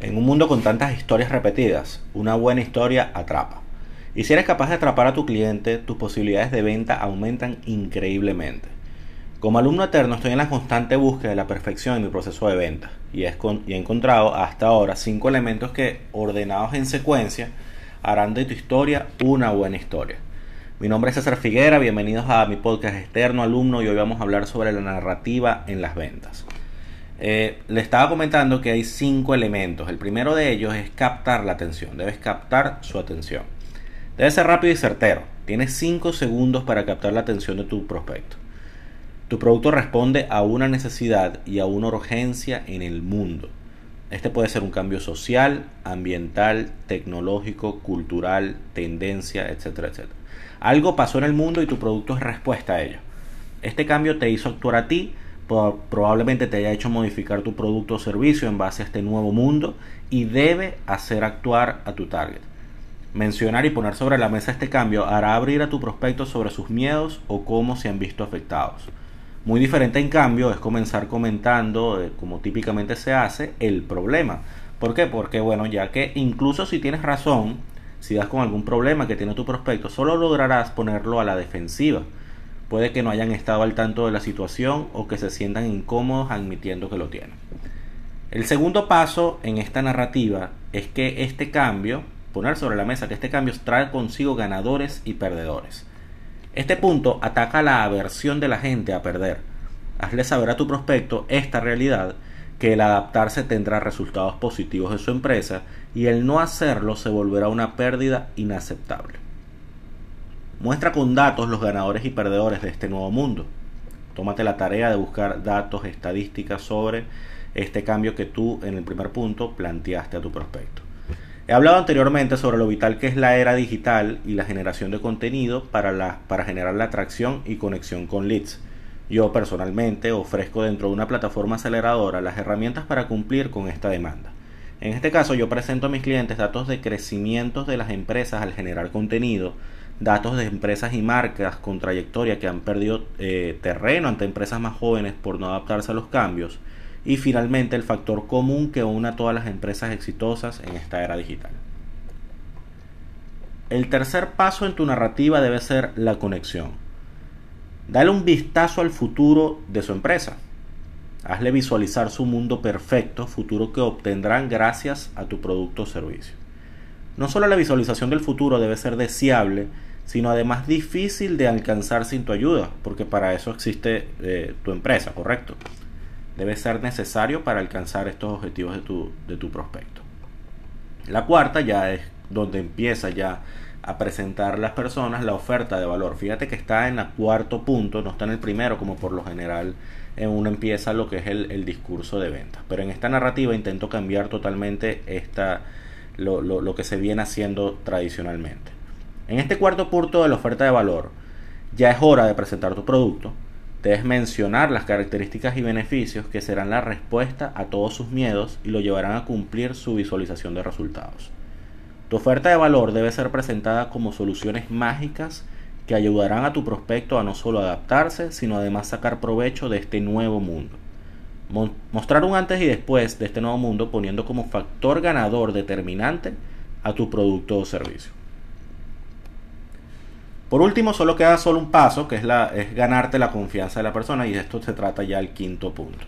En un mundo con tantas historias repetidas, una buena historia atrapa. Y si eres capaz de atrapar a tu cliente, tus posibilidades de venta aumentan increíblemente. Como alumno eterno estoy en la constante búsqueda de la perfección en mi proceso de venta y, he encontrado hasta ahora cinco elementos que, ordenados en secuencia, harán de tu historia una buena historia. Mi nombre es César Figuera, bienvenidos a mi podcast externo alumno y hoy vamos a hablar sobre la narrativa en las ventas. Eh, le estaba comentando que hay cinco elementos. El primero de ellos es captar la atención. Debes captar su atención. Debe ser rápido y certero. Tienes cinco segundos para captar la atención de tu prospecto. Tu producto responde a una necesidad y a una urgencia en el mundo. Este puede ser un cambio social, ambiental, tecnológico, cultural, tendencia, etcétera, etcétera. Algo pasó en el mundo y tu producto es respuesta a ello. Este cambio te hizo actuar a ti probablemente te haya hecho modificar tu producto o servicio en base a este nuevo mundo y debe hacer actuar a tu target. Mencionar y poner sobre la mesa este cambio hará abrir a tu prospecto sobre sus miedos o cómo se han visto afectados. Muy diferente en cambio es comenzar comentando, eh, como típicamente se hace, el problema. ¿Por qué? Porque bueno, ya que incluso si tienes razón, si das con algún problema que tiene tu prospecto, solo lograrás ponerlo a la defensiva Puede que no hayan estado al tanto de la situación o que se sientan incómodos admitiendo que lo tienen. El segundo paso en esta narrativa es que este cambio, poner sobre la mesa que este cambio trae consigo ganadores y perdedores. Este punto ataca la aversión de la gente a perder. Hazle saber a tu prospecto esta realidad que el adaptarse tendrá resultados positivos en su empresa y el no hacerlo se volverá una pérdida inaceptable. Muestra con datos los ganadores y perdedores de este nuevo mundo. Tómate la tarea de buscar datos, estadísticas sobre este cambio que tú en el primer punto planteaste a tu prospecto. He hablado anteriormente sobre lo vital que es la era digital y la generación de contenido para, la, para generar la atracción y conexión con leads. Yo personalmente ofrezco dentro de una plataforma aceleradora las herramientas para cumplir con esta demanda. En este caso yo presento a mis clientes datos de crecimiento de las empresas al generar contenido, datos de empresas y marcas con trayectoria que han perdido eh, terreno ante empresas más jóvenes por no adaptarse a los cambios y finalmente el factor común que une a todas las empresas exitosas en esta era digital. El tercer paso en tu narrativa debe ser la conexión. Dale un vistazo al futuro de su empresa. Hazle visualizar su mundo perfecto, futuro que obtendrán gracias a tu producto o servicio. No solo la visualización del futuro debe ser deseable, sino además difícil de alcanzar sin tu ayuda, porque para eso existe eh, tu empresa, ¿correcto? Debe ser necesario para alcanzar estos objetivos de tu, de tu prospecto. La cuarta ya es donde empieza ya a presentar las personas la oferta de valor. Fíjate que está en el cuarto punto, no está en el primero como por lo general en uno empieza lo que es el, el discurso de venta. Pero en esta narrativa intento cambiar totalmente esta, lo, lo, lo que se viene haciendo tradicionalmente. En este cuarto punto de la oferta de valor, ya es hora de presentar tu producto. Debes mencionar las características y beneficios que serán la respuesta a todos sus miedos y lo llevarán a cumplir su visualización de resultados. Tu oferta de valor debe ser presentada como soluciones mágicas que ayudarán a tu prospecto a no solo adaptarse, sino además sacar provecho de este nuevo mundo. Mostrar un antes y después de este nuevo mundo poniendo como factor ganador determinante a tu producto o servicio. Por último, solo queda solo un paso, que es, la, es ganarte la confianza de la persona, y esto se trata ya el quinto punto.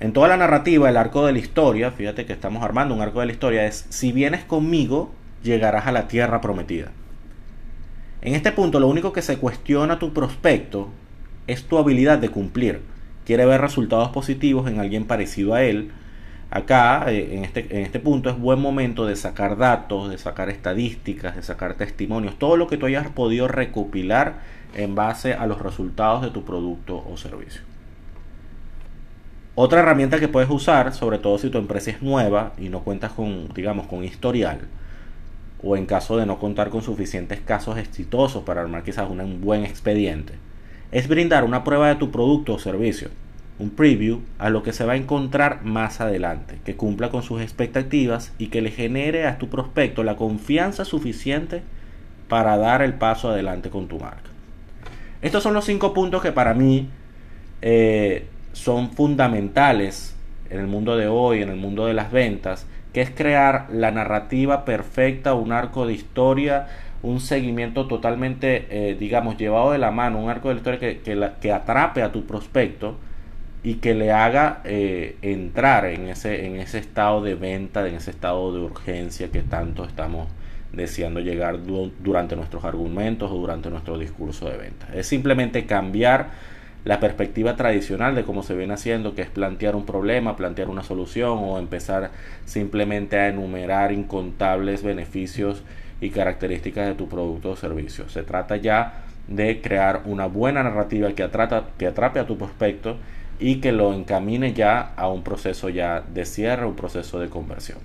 En toda la narrativa, el arco de la historia, fíjate que estamos armando un arco de la historia, es si vienes conmigo, llegarás a la tierra prometida. En este punto, lo único que se cuestiona tu prospecto es tu habilidad de cumplir. Quiere ver resultados positivos en alguien parecido a él, Acá, eh, en este, en este punto, es buen momento de sacar datos, de sacar estadísticas, de sacar testimonios, todo lo que tú hayas podido recopilar en base a los resultados de tu producto o servicio. Otra herramienta que puedes usar, sobre todo si tu empresa es nueva y no cuentas con, digamos, con historial, o en caso de no contar con suficientes casos exitosos para armar quizás un buen expediente, es brindar una prueba de tu producto o servicio un preview a lo que se va a encontrar más adelante, que cumpla con sus expectativas y que le genere a tu prospecto la confianza suficiente para dar el paso adelante con tu marca. Estos son los cinco puntos que para mí eh, son fundamentales en el mundo de hoy, en el mundo de las ventas, que es crear la narrativa perfecta, un arco de historia, un seguimiento totalmente, eh, digamos, llevado de la mano, un arco de historia que, que, atrape a tu prospecto y que le haga eh, entrar en ese, en ese estado de venta, en ese estado de urgencia que tanto estamos deseando llegar durante nuestros argumentos o durante nuestro discurso de venta. Es simplemente cambiar la perspectiva tradicional de cómo se viene haciendo, que es plantear un problema, plantear una solución o empezar simplemente a enumerar incontables beneficios y características de tu producto o servicio. Se trata ya de crear una buena narrativa que, que atrape a tu prospecto y que lo encamine ya a un proceso ya de cierre, un proceso de conversión.